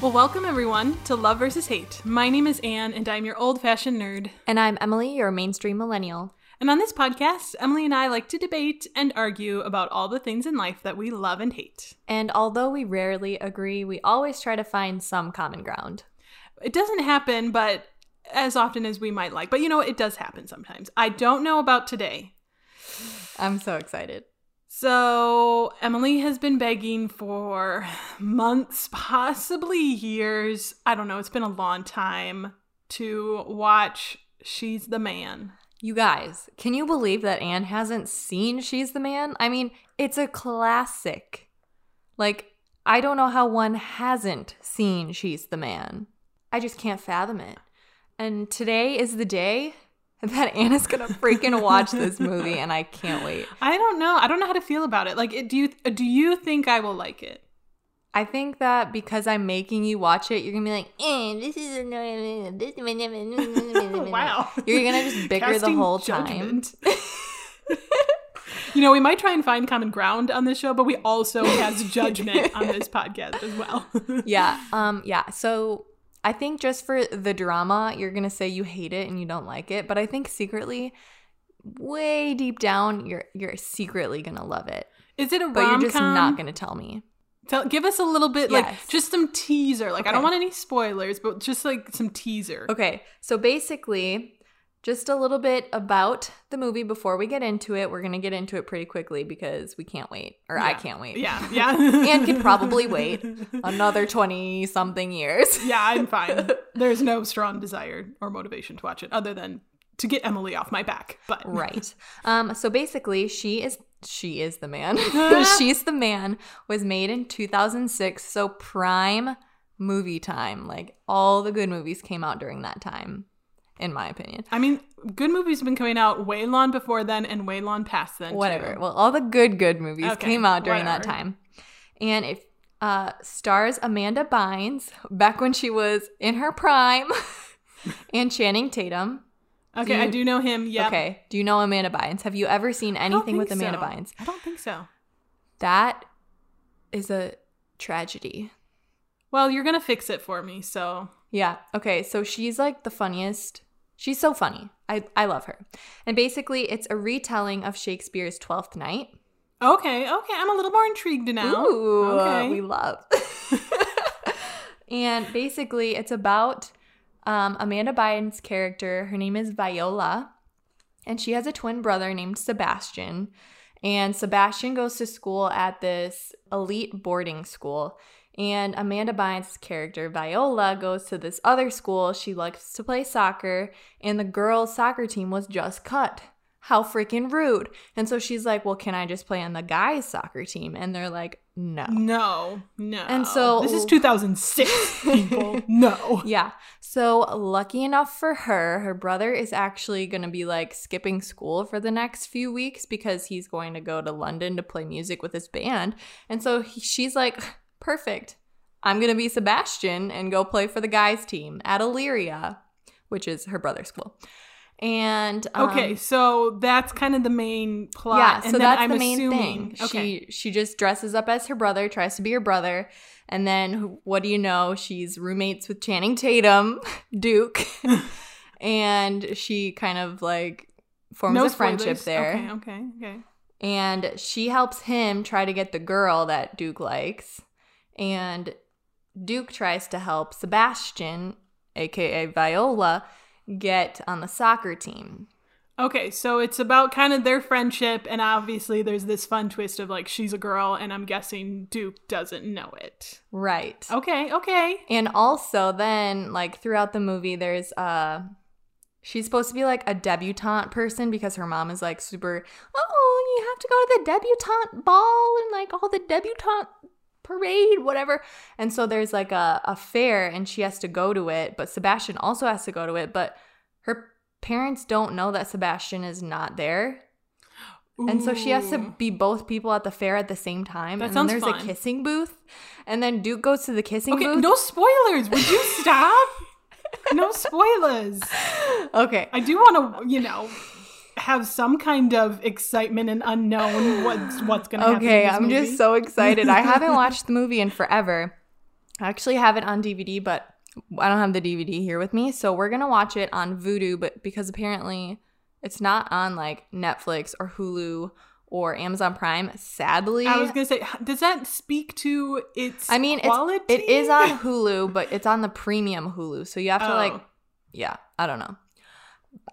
Well, welcome everyone to Love versus Hate. My name is Anne, and I'm your old fashioned nerd. And I'm Emily, your mainstream millennial. And on this podcast, Emily and I like to debate and argue about all the things in life that we love and hate. And although we rarely agree, we always try to find some common ground. It doesn't happen, but as often as we might like. But you know, it does happen sometimes. I don't know about today. I'm so excited. So, Emily has been begging for months, possibly years. I don't know, it's been a long time to watch She's the Man. You guys, can you believe that Anne hasn't seen She's the Man? I mean, it's a classic. Like, I don't know how one hasn't seen She's the Man. I just can't fathom it. And today is the day that Anna's gonna freaking watch this movie, and I can't wait. I don't know. I don't know how to feel about it. Like, it, do you do you think I will like it? I think that because I'm making you watch it, you're gonna be like, eh, "This is annoying." This wow, you're gonna just bicker Casting the whole judgment. time. You know, we might try and find common ground on this show, but we also has judgment on this podcast as well. yeah, um, yeah. So I think just for the drama, you're gonna say you hate it and you don't like it, but I think secretly, way deep down, you're you're secretly gonna love it. Is it a rom-com? But you're just not gonna tell me. Tell, give us a little bit, like just some teaser. Like I don't want any spoilers, but just like some teaser. Okay, so basically, just a little bit about the movie before we get into it. We're gonna get into it pretty quickly because we can't wait, or I can't wait. Yeah, yeah. and can probably wait another twenty something years. Yeah, I'm fine. There's no strong desire or motivation to watch it other than to get Emily off my back. But right. Um. So basically, she is she is the man. She's the man was made in 2006. So prime movie time. Like all the good movies came out during that time, in my opinion. I mean, good movies have been coming out way long before then and way long past then. Whatever. too. Well, all the good good movies Okay, came out during that time, and if uh stars Amanda Bynes back when she was in her prime, and Channing Tatum. Okay, Do I do know him. Yeah. Okay. Do you know Amanda Bynes? Have you ever seen anything with Amanda Bynes? I don't think so. That is a tragedy. Well, you're gonna fix it for me, so Yeah. Okay. So she's like the funniest. She's so funny. I, I love her. And basically, it's a retelling of Shakespeare's Twelfth Night. okay, okay. I'm a little more intrigued now. Ooh, okay. we love. and basically, it's about um, Amanda Bynes' character. Her name is Viola, and she has a twin brother named Sebastian. And Sebastian goes to school at this elite boarding school. And Amanda Bynes' character, Viola, goes to this other school. She likes to play soccer, and the girls' soccer team was just cut. How freaking rude. And so she's like, Well, can I just play on the guys' soccer team? And they're like, No. no, no. And so- this is 2006, people. no. Yeah. So, lucky enough for her, her brother is actually going to be like skipping school for the next few weeks because he's going to go to London to play music with his band. And so he, she's like, perfect. I'm going to be Sebastian and go play for the guys' team at Illyria, which is her brother's school. And um, Okay, so that's kind of the main plot. yeah, and so then that's I'm the main assuming, thing. Okay. She she just dresses up as her brother, tries to be her brother, and then what do you know? She's roommates with Channing Tatum, Duke, and she kind of like forms no a friendship spoilers. there. Okay, okay, okay. And she helps him try to get the girl that Duke likes, and Duke tries to help Sebastian, aka Viola, get on the soccer team. Okay, so it's about kind of their friendship, and obviously there's this fun twist of like she's a girl, and I'm guessing Duke doesn't know it. Right. Okay, okay. And also then like throughout the movie there's uh she's supposed to be like a debutante person because her mom is like super oh you have to go to the debutante ball and like all the debutante parade whatever and so there's like a, a fair and she has to go to it but sebastian also has to go to it but her parents don't know that sebastian is not there and so she has to be both people at the fair at the same time That and sounds then there's fun. a kissing booth and then duke goes to the kissing Okay, booth no spoilers. Would you stop? no spoilers. okay I do want to, you know, have some kind of excitement and unknown what's what's going to happen. Okay, I'm just so excited. I haven't watched the movie in forever. I actually have it on DVD, but I don't have the DVD here with me. So we're going to watch it on Vudu, but because apparently it's not on like Netflix or Hulu or Amazon Prime, sadly. I was gonna say, does that speak to its I mean, quality? it's, it is on Hulu, but it's on the premium Hulu. So you have to Oh. like, yeah, I don't know.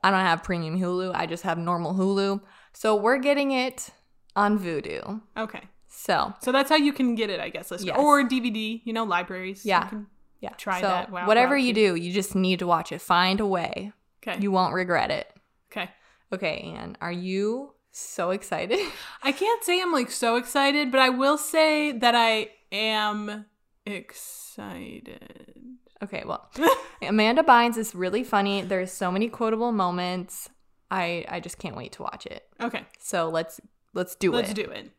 I don't have premium Hulu. I just have normal Hulu. So we're getting it on Vudu. Okay. So So that's how you can get it, I guess. Yes. Or DVD, you know, libraries. You Yeah. can- yeah, Try so that while whatever we're you do, you just need to watch it. Find a way. Okay. You won't regret it. okay. Okay, Anne, are you so excited? I can't say I'm like so excited, but I will say that I am excited. Okay, well, Amanda Bynes is really funny. There's so many quotable moments. I I just can't wait to watch it. Okay. So let's let's do it. let's do it.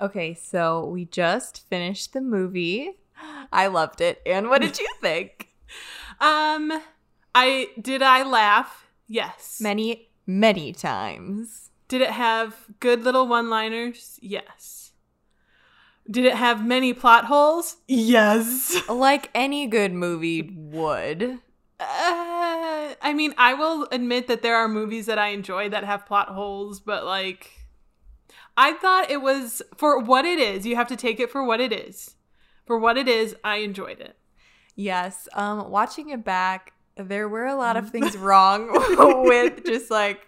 Okay, so we just finished the movie. I loved it. And what did you think? Um I did I laugh? Yes. many many times. Did it have good little one-liners? Yes. Did it have many plot holes? Yes. Like any good movie would. Uh, I mean, I will admit that there are movies that I enjoy that have plot holes, but like, I thought it was for what it is. You have to take it for what it is. For what it is, I enjoyed it. Yes. Um, watching it back, there were a lot of Mm. things wrong with just like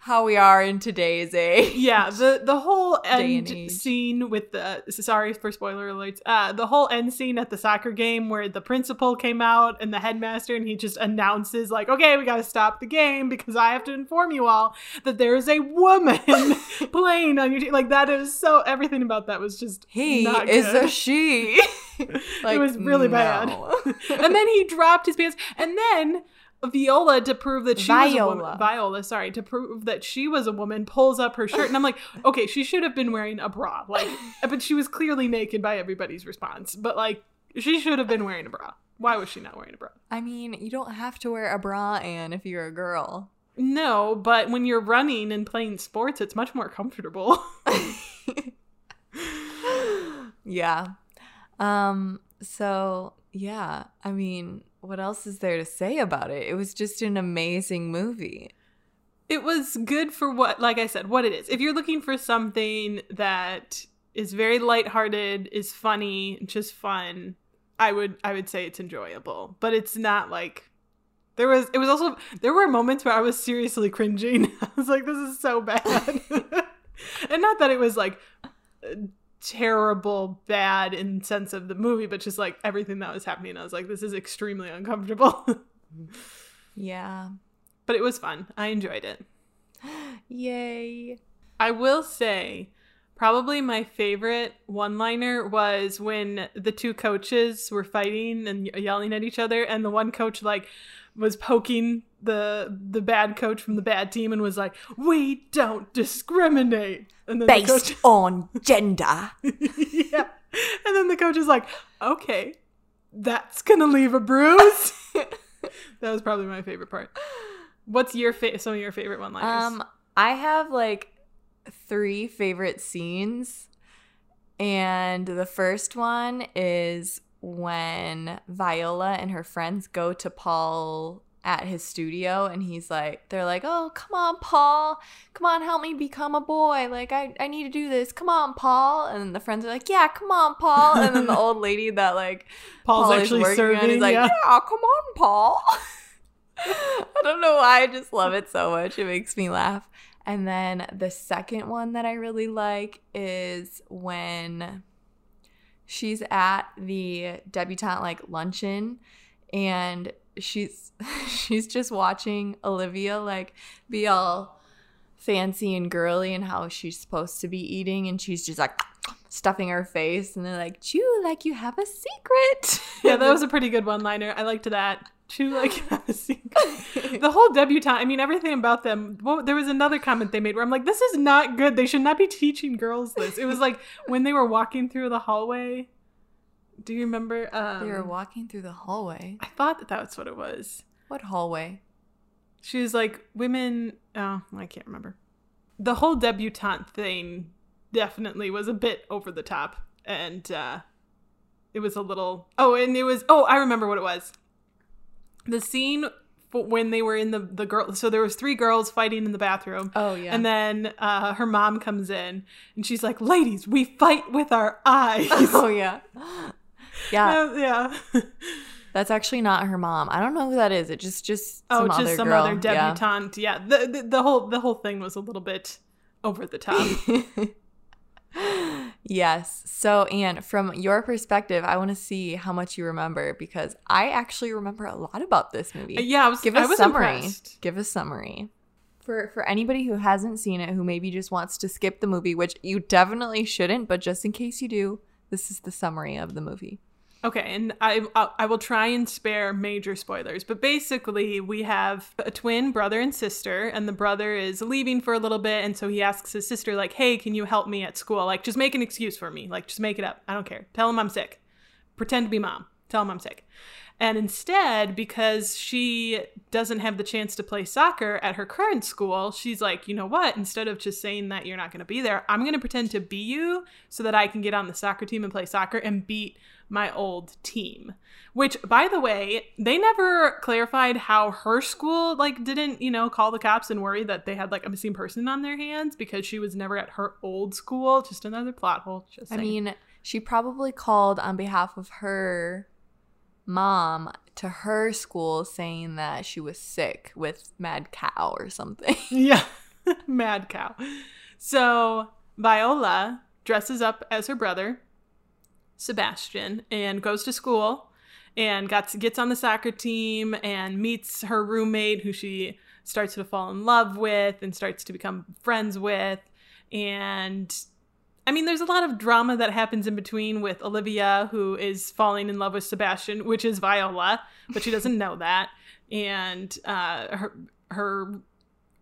how we are in today's age. Yeah, the the whole end scene with the sorry for spoiler alerts. Uh, the whole end scene at the soccer game where the principal came out and the headmaster and he just announces like, "Okay, we got to stop the game because I have to inform you all that there is a woman playing on your team." Like that is so everything about that was just He is good. a she. it was really bad. and then he dropped his pants, and then Viola to prove that she was a woman. Viola, sorry, to prove that she was a woman, pulls up her shirt, and I'm like, okay, she should have been wearing a bra, like, but she was clearly naked by everybody's response. But like, she should have been wearing a bra. Why was she not wearing a bra? I mean, you don't have to wear a bra, Anne, if you're a girl. No, but when you're running and playing sports, it's much more comfortable. yeah. Um, so yeah, I mean, what else is there to say about it? It was just an amazing movie. it was good for what like i said what it is if you're looking for something that is very lighthearted is funny just fun i would i would say it's enjoyable but it's not like there was it was also there were moments where i was seriously cringing i was like this is so bad and not that it was like terrible bad in sense of the movie but just like everything that was happening i was like this is extremely uncomfortable Yeah. but it was fun i enjoyed it Yay. I will say, probably my favorite one liner was when the two coaches were fighting and yelling at each other, and the one coach, like, was poking the the bad coach from the bad team and was like, "We don't discriminate." And then the Based coach, on gender. yeah, and then the coach is like, "Okay, that's gonna leave a bruise." that was probably my favorite part. What's your fa- some of your favorite one liners? Um, I have like three favorite scenes, and the first one is when Viola and her friends go to Paul at his studio and he's like they're like oh come on paul come on help me become a boy like i, I need to do this come on paul and the friends are like yeah come on paul and then the old lady that like Paul's Paul is actually working on, serving. he's like yeah. yeah come on paul I don't know why I just love it so much. It makes me laugh. And then the second one that I really like is when she's at the debutante like luncheon and she's she's just watching Olivia like be all fancy and girly and how she's supposed to be eating and she's just like stuffing her face and they're like chew like you have a secret yeah, that was a pretty good one liner. I liked that. Chew like a secret. the whole debutante. I mean, everything about them. Well, there was another comment they made where I'm like, "This is not good. They should not be teaching girls this." It was like when they were walking through the hallway. Do you remember? Um, they were walking through the hallway I thought that that's what it was. what hallway She was like, "Women." Oh, I can't remember. The whole debutante thing definitely was a bit over the top and uh it was a little oh and it was oh i remember what it was the scene when they were in the the girl so there was three girls fighting in the bathroom Oh yeah. and then uh her mom comes in and she's like ladies we fight with our eyes oh yeah. Yeah, Uh, yeah that's actually not her mom. I don't know who that is. It just just oh some just other some girl. other debutante yeah, The, the the whole the whole thing was a little bit over the top Yeah. yes. So, Anne, from your perspective, I want to see how much you remember because I actually remember a lot about this movie. Uh, yeah i was Give I a was summary. impressed. Give a summary. For for anybody who hasn't seen it, who maybe just wants to skip the movie, which you definitely shouldn't, but just in case you do, this is the summary of the movie. Okay, and I I will try and spare major spoilers, but basically we have a twin brother and sister, and the brother is leaving for a little bit, and so he asks his sister like, "Hey, can you help me at school? Like, just make an excuse for me. Like, just make it up. I don't care. Tell him I'm sick. Pretend to be mom. Tell him I'm sick." And instead, because she doesn't have the chance to play soccer at her current school, she's like, you know what? Instead of just saying that you're not going to be there, I'm going to pretend to be you so that I can get on the soccer team and play soccer and beat my old team. Which, by the way, they never clarified how her school like didn't, you know, call the cops and worry that they had like a missing person on their hands because she was never at her old school. Just another plot hole. Just I mean, she probably called on behalf of her mom to her school saying that she was sick with mad cow or something. Yeah. Mad cow. So Viola dresses up as her brother, Sebastian, and goes to school and gets gets on the soccer team and meets her roommate who she starts to fall in love with and starts to become friends with. And I mean, there's a lot of drama that happens in between with Olivia, who is falling in love with Sebastian, which is Viola, but she doesn't know that. And uh, her her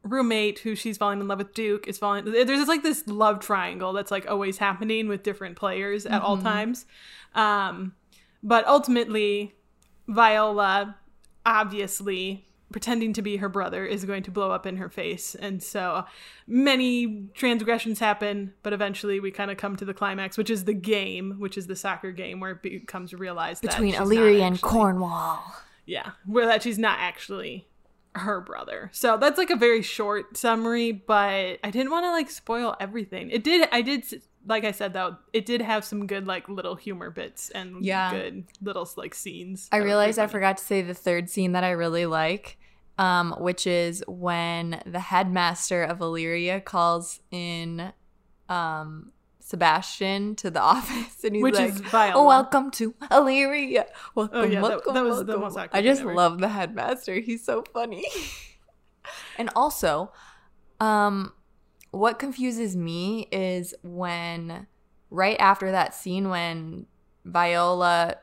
roommate, who she's falling in love with, Duke, is falling. There's just like this love triangle that's like always happening with different players at all Mhm. times. Um, but ultimately, Viola, obviously pretending to be her brother, is going to blow up in her face. And so many transgressions happen, but eventually we kind of come to the climax, which is the game, which is the soccer game, where it becomes realized Between Illyria and Cornwall. yeah, where that she's not actually her brother. So that's like a very short summary, but I didn't want to like spoil everything. It did I did like I said though, it did have some good like little humor bits and Yeah. good little like scenes. I realized I forgot to say the third scene that I really like, um, which is when the headmaster of Illyria calls in um, Sebastian to the office, and he's Which like, is Viola. "Oh, welcome to Illyria. Welcome, Oh, yeah, welcome, that was the welcome." most I just ever. love the headmaster. He's so funny. and also, um, what confuses me is when right after that scene when Viola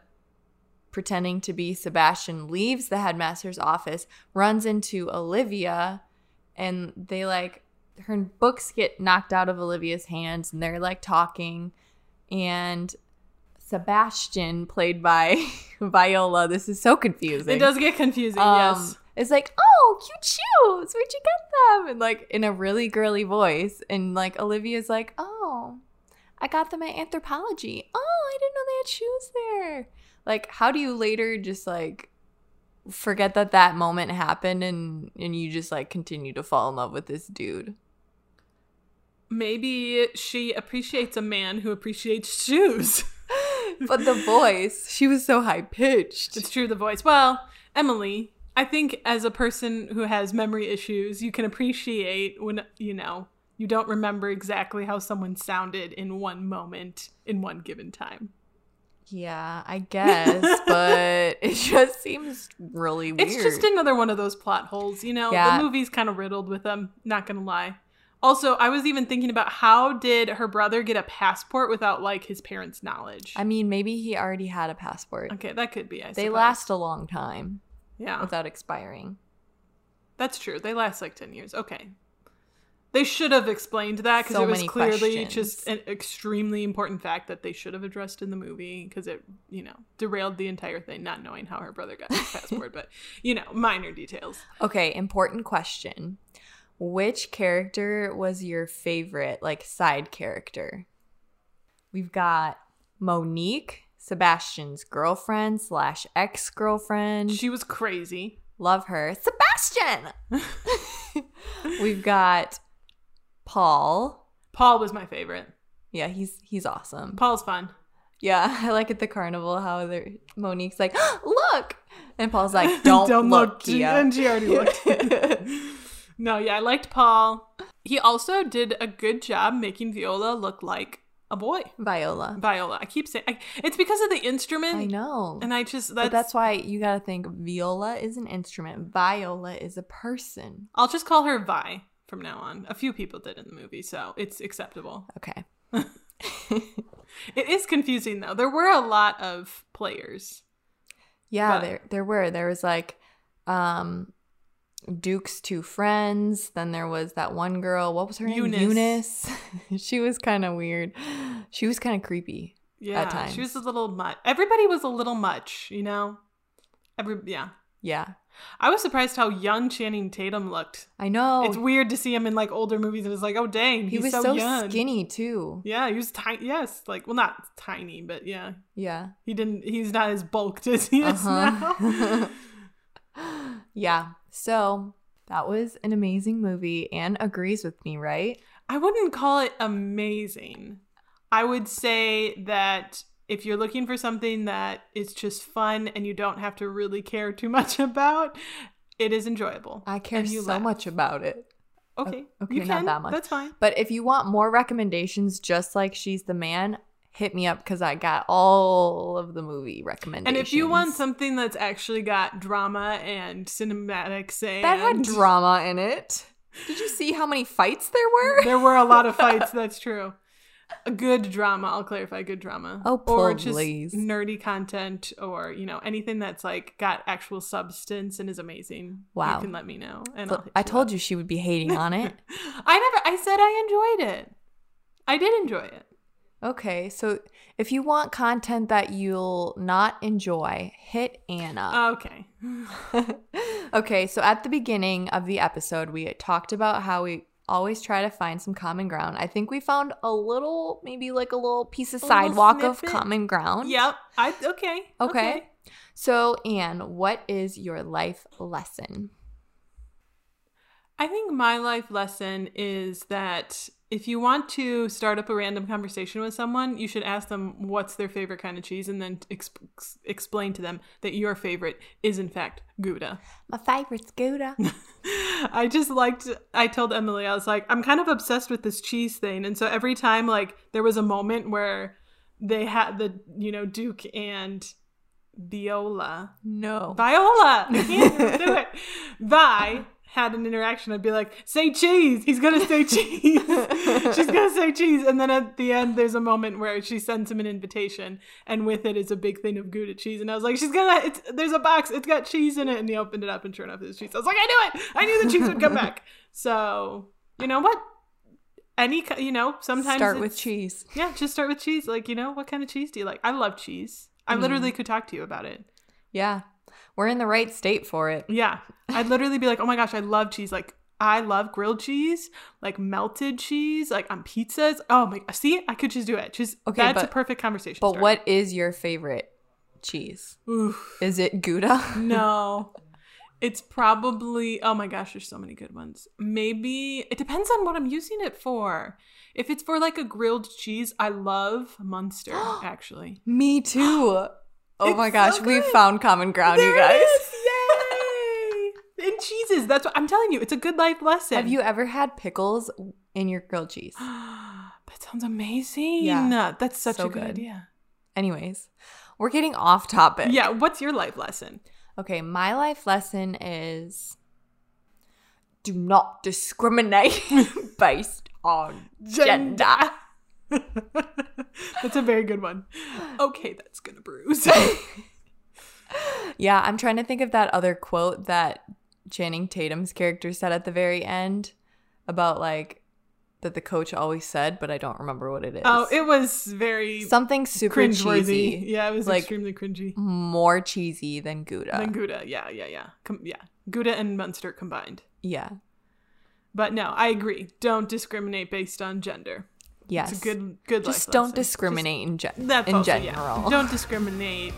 pretending to be Sebastian leaves the headmaster's office, runs into Olivia, and they like her books get knocked out of Olivia's hands and they're like talking and Sebastian played by Viola. This is so confusing. It does get confusing, Um, yes. It's like, oh, cute shoes. Where'd you get them? And like in a really girly voice. And like Olivia's like, oh, I got them at Anthropologie. Oh, I didn't know they had shoes there. Like, how do you later just like forget that that moment happened and and you just like continue to fall in love with this dude? Maybe she appreciates a man who appreciates shoes. But the voice, she was so high pitched. It's true, the voice. Well, Emily, I think as a person who has memory issues, you can appreciate when, you know, you don't remember exactly how someone sounded in one moment in one given time. Yeah, I guess, but it just seems really weird. It's just another one of those plot holes, you know? Yeah. The movie's kind of riddled with them, not gonna lie. Also, I was even thinking about how did her brother get a passport without like his parents' knowledge? I mean, maybe he already had a passport. okay, that could be. I They suppose. last a long time Yeah, without expiring. that's true. They last like ten years. Okay, they should have explained that because So it was clearly questions. just an extremely important fact that they should have addressed in the movie because it, you know, derailed the entire thing. Not knowing how her brother got his passport, but you know, minor details. Okay, important question. Which character was your favorite, like side character? We've got Monique, Sebastian's girlfriend slash ex girlfriend. She was crazy. Love her. Sebastian! We've got Paul. Paul was my favorite. Yeah, he's he's awesome. Paul's fun. Yeah, I like at the carnival how Monique's like, look, and Paul's like, don't, look, She- Gia. And she already looked. No, yeah, I liked Paul. He also did a good job making Viola look like a boy. Viola. Viola. I keep saying I, it's because of the instrument. I know. And I just that's, but that's why you gotta think viola is an instrument. Viola is a person. I'll just call her Vi from now on. A few people did in the movie, so it's acceptable. Okay. It is confusing though. There were a lot of players. Yeah, But- there there were. There was like um Duke's two friends. Then there was that one girl. What was her name? Eunice. She was kind of weird. She was kind of creepy. Yeah, she was a little much. Everybody was a little much, you know. Every yeah, Yeah, I was surprised how young Channing Tatum looked. I know. It's weird to see him in like older movies, and it's like, oh dang, he was so, so, young. skinny too. Yeah, he was tiny. Yes, like well, not tiny, but yeah, Yeah. he didn't. He's not as bulked as he is uh-huh. now. Yeah. So that was an amazing movie. Anne agrees with me, right? I wouldn't call it amazing. I would say that if you're looking for something that is just fun and you don't have to really care too much about, it is enjoyable. I care so laugh. much about it. Okay, okay, you not can. that much. That's fine. But if you want more recommendations, just like She's the Man, hit me up because I got all of the movie recommendations. And if you want something that's actually got drama and cinematics and that had drama in it. Did you see how many fights there were? there were a lot of fights. That's true. A good drama. I'll clarify. Good drama. Oh, or just please. nerdy content, or you know anything that's like got actual substance and is amazing. Wow. You can let me know. And I told up. you she would be hating on it. I never. I said I enjoyed it. I did enjoy it. Okay, so if you want content that you'll not enjoy, hit Anna. Okay. okay, so at the beginning of the episode, we talked about how we always try to find some common ground. I think we found a little, maybe like a little piece of A sidewalk of common ground. Yep. I okay. Okay. So, Anne, what is your life lesson? I think my life lesson is that if you want to start up a random conversation with someone, you should ask them what's their favorite kind of cheese and then ex- ex- explain to them that your favorite is, in fact, Gouda. My favorite's Gouda. I just liked, I told Emily, I was like, I'm kind of obsessed with this cheese thing. And so every time, like, there was a moment where they had the, you know, Duke and Viola no. Viola. I can't do it. Vi had an interaction. I'd be like, say cheese. He's gonna say cheese. She's gonna say cheese. And then at the end, there's a moment where she sends him an invitation, and with it is a big thing of Gouda cheese. And I was like, she's gonna. It's there's a box. It's got cheese in it. And he opened it up, and sure enough, there's cheese. I was like, I knew it. I knew the cheese would come back. So you know what? Any you know sometimes Start with cheese. Yeah, just start with cheese. Like you know, what kind of cheese do you like? I love cheese. I Mm. literally could talk to you about it. Yeah. We're in the right state for it. Yeah. I'd literally be like, oh my gosh, I love cheese. Like, I love grilled cheese, like melted cheese, like on pizzas. Oh my, see, I could just do it. Just, Okay, that's a perfect conversation. But starter. what is your favorite cheese? Oof, Is it Gouda? no. It's probably, oh my gosh, there's so many good ones. Maybe, it depends on what I'm using it for. If it's for like a grilled cheese, I love Munster, actually. Me too. Oh It's my gosh, so we found common ground, There you guys. Yay! And cheeses, that's what I'm telling you. It's a good life lesson. Have you ever had pickles in your grilled cheese? that sounds amazing. Yeah. That's such So a good, good. idea. Anyways, we're getting off topic. Yeah, what's your life lesson? Okay, my life lesson is do not discriminate based on gender. that's a very good one. Okay, that's gonna bruise. Yeah, I'm trying to think of that other quote that Channing Tatum's character said at the very end about like that the coach always said, but I don't remember what it is. oh, it was very something super cringeworthy. cheesy. Yeah, it was Like- extremely cringy. More cheesy than Gouda. Than Gouda. Yeah, yeah, yeah. Com- yeah. Gouda and Munster combined. yeah. But no, I agree. Don't discriminate based on gender. Yes. It's a good good Just don't lesson. discriminate in, gen- Just- in also, yeah. general. Don't discriminate.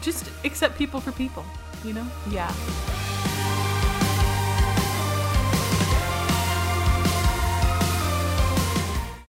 Just accept people for people, you know? yeah.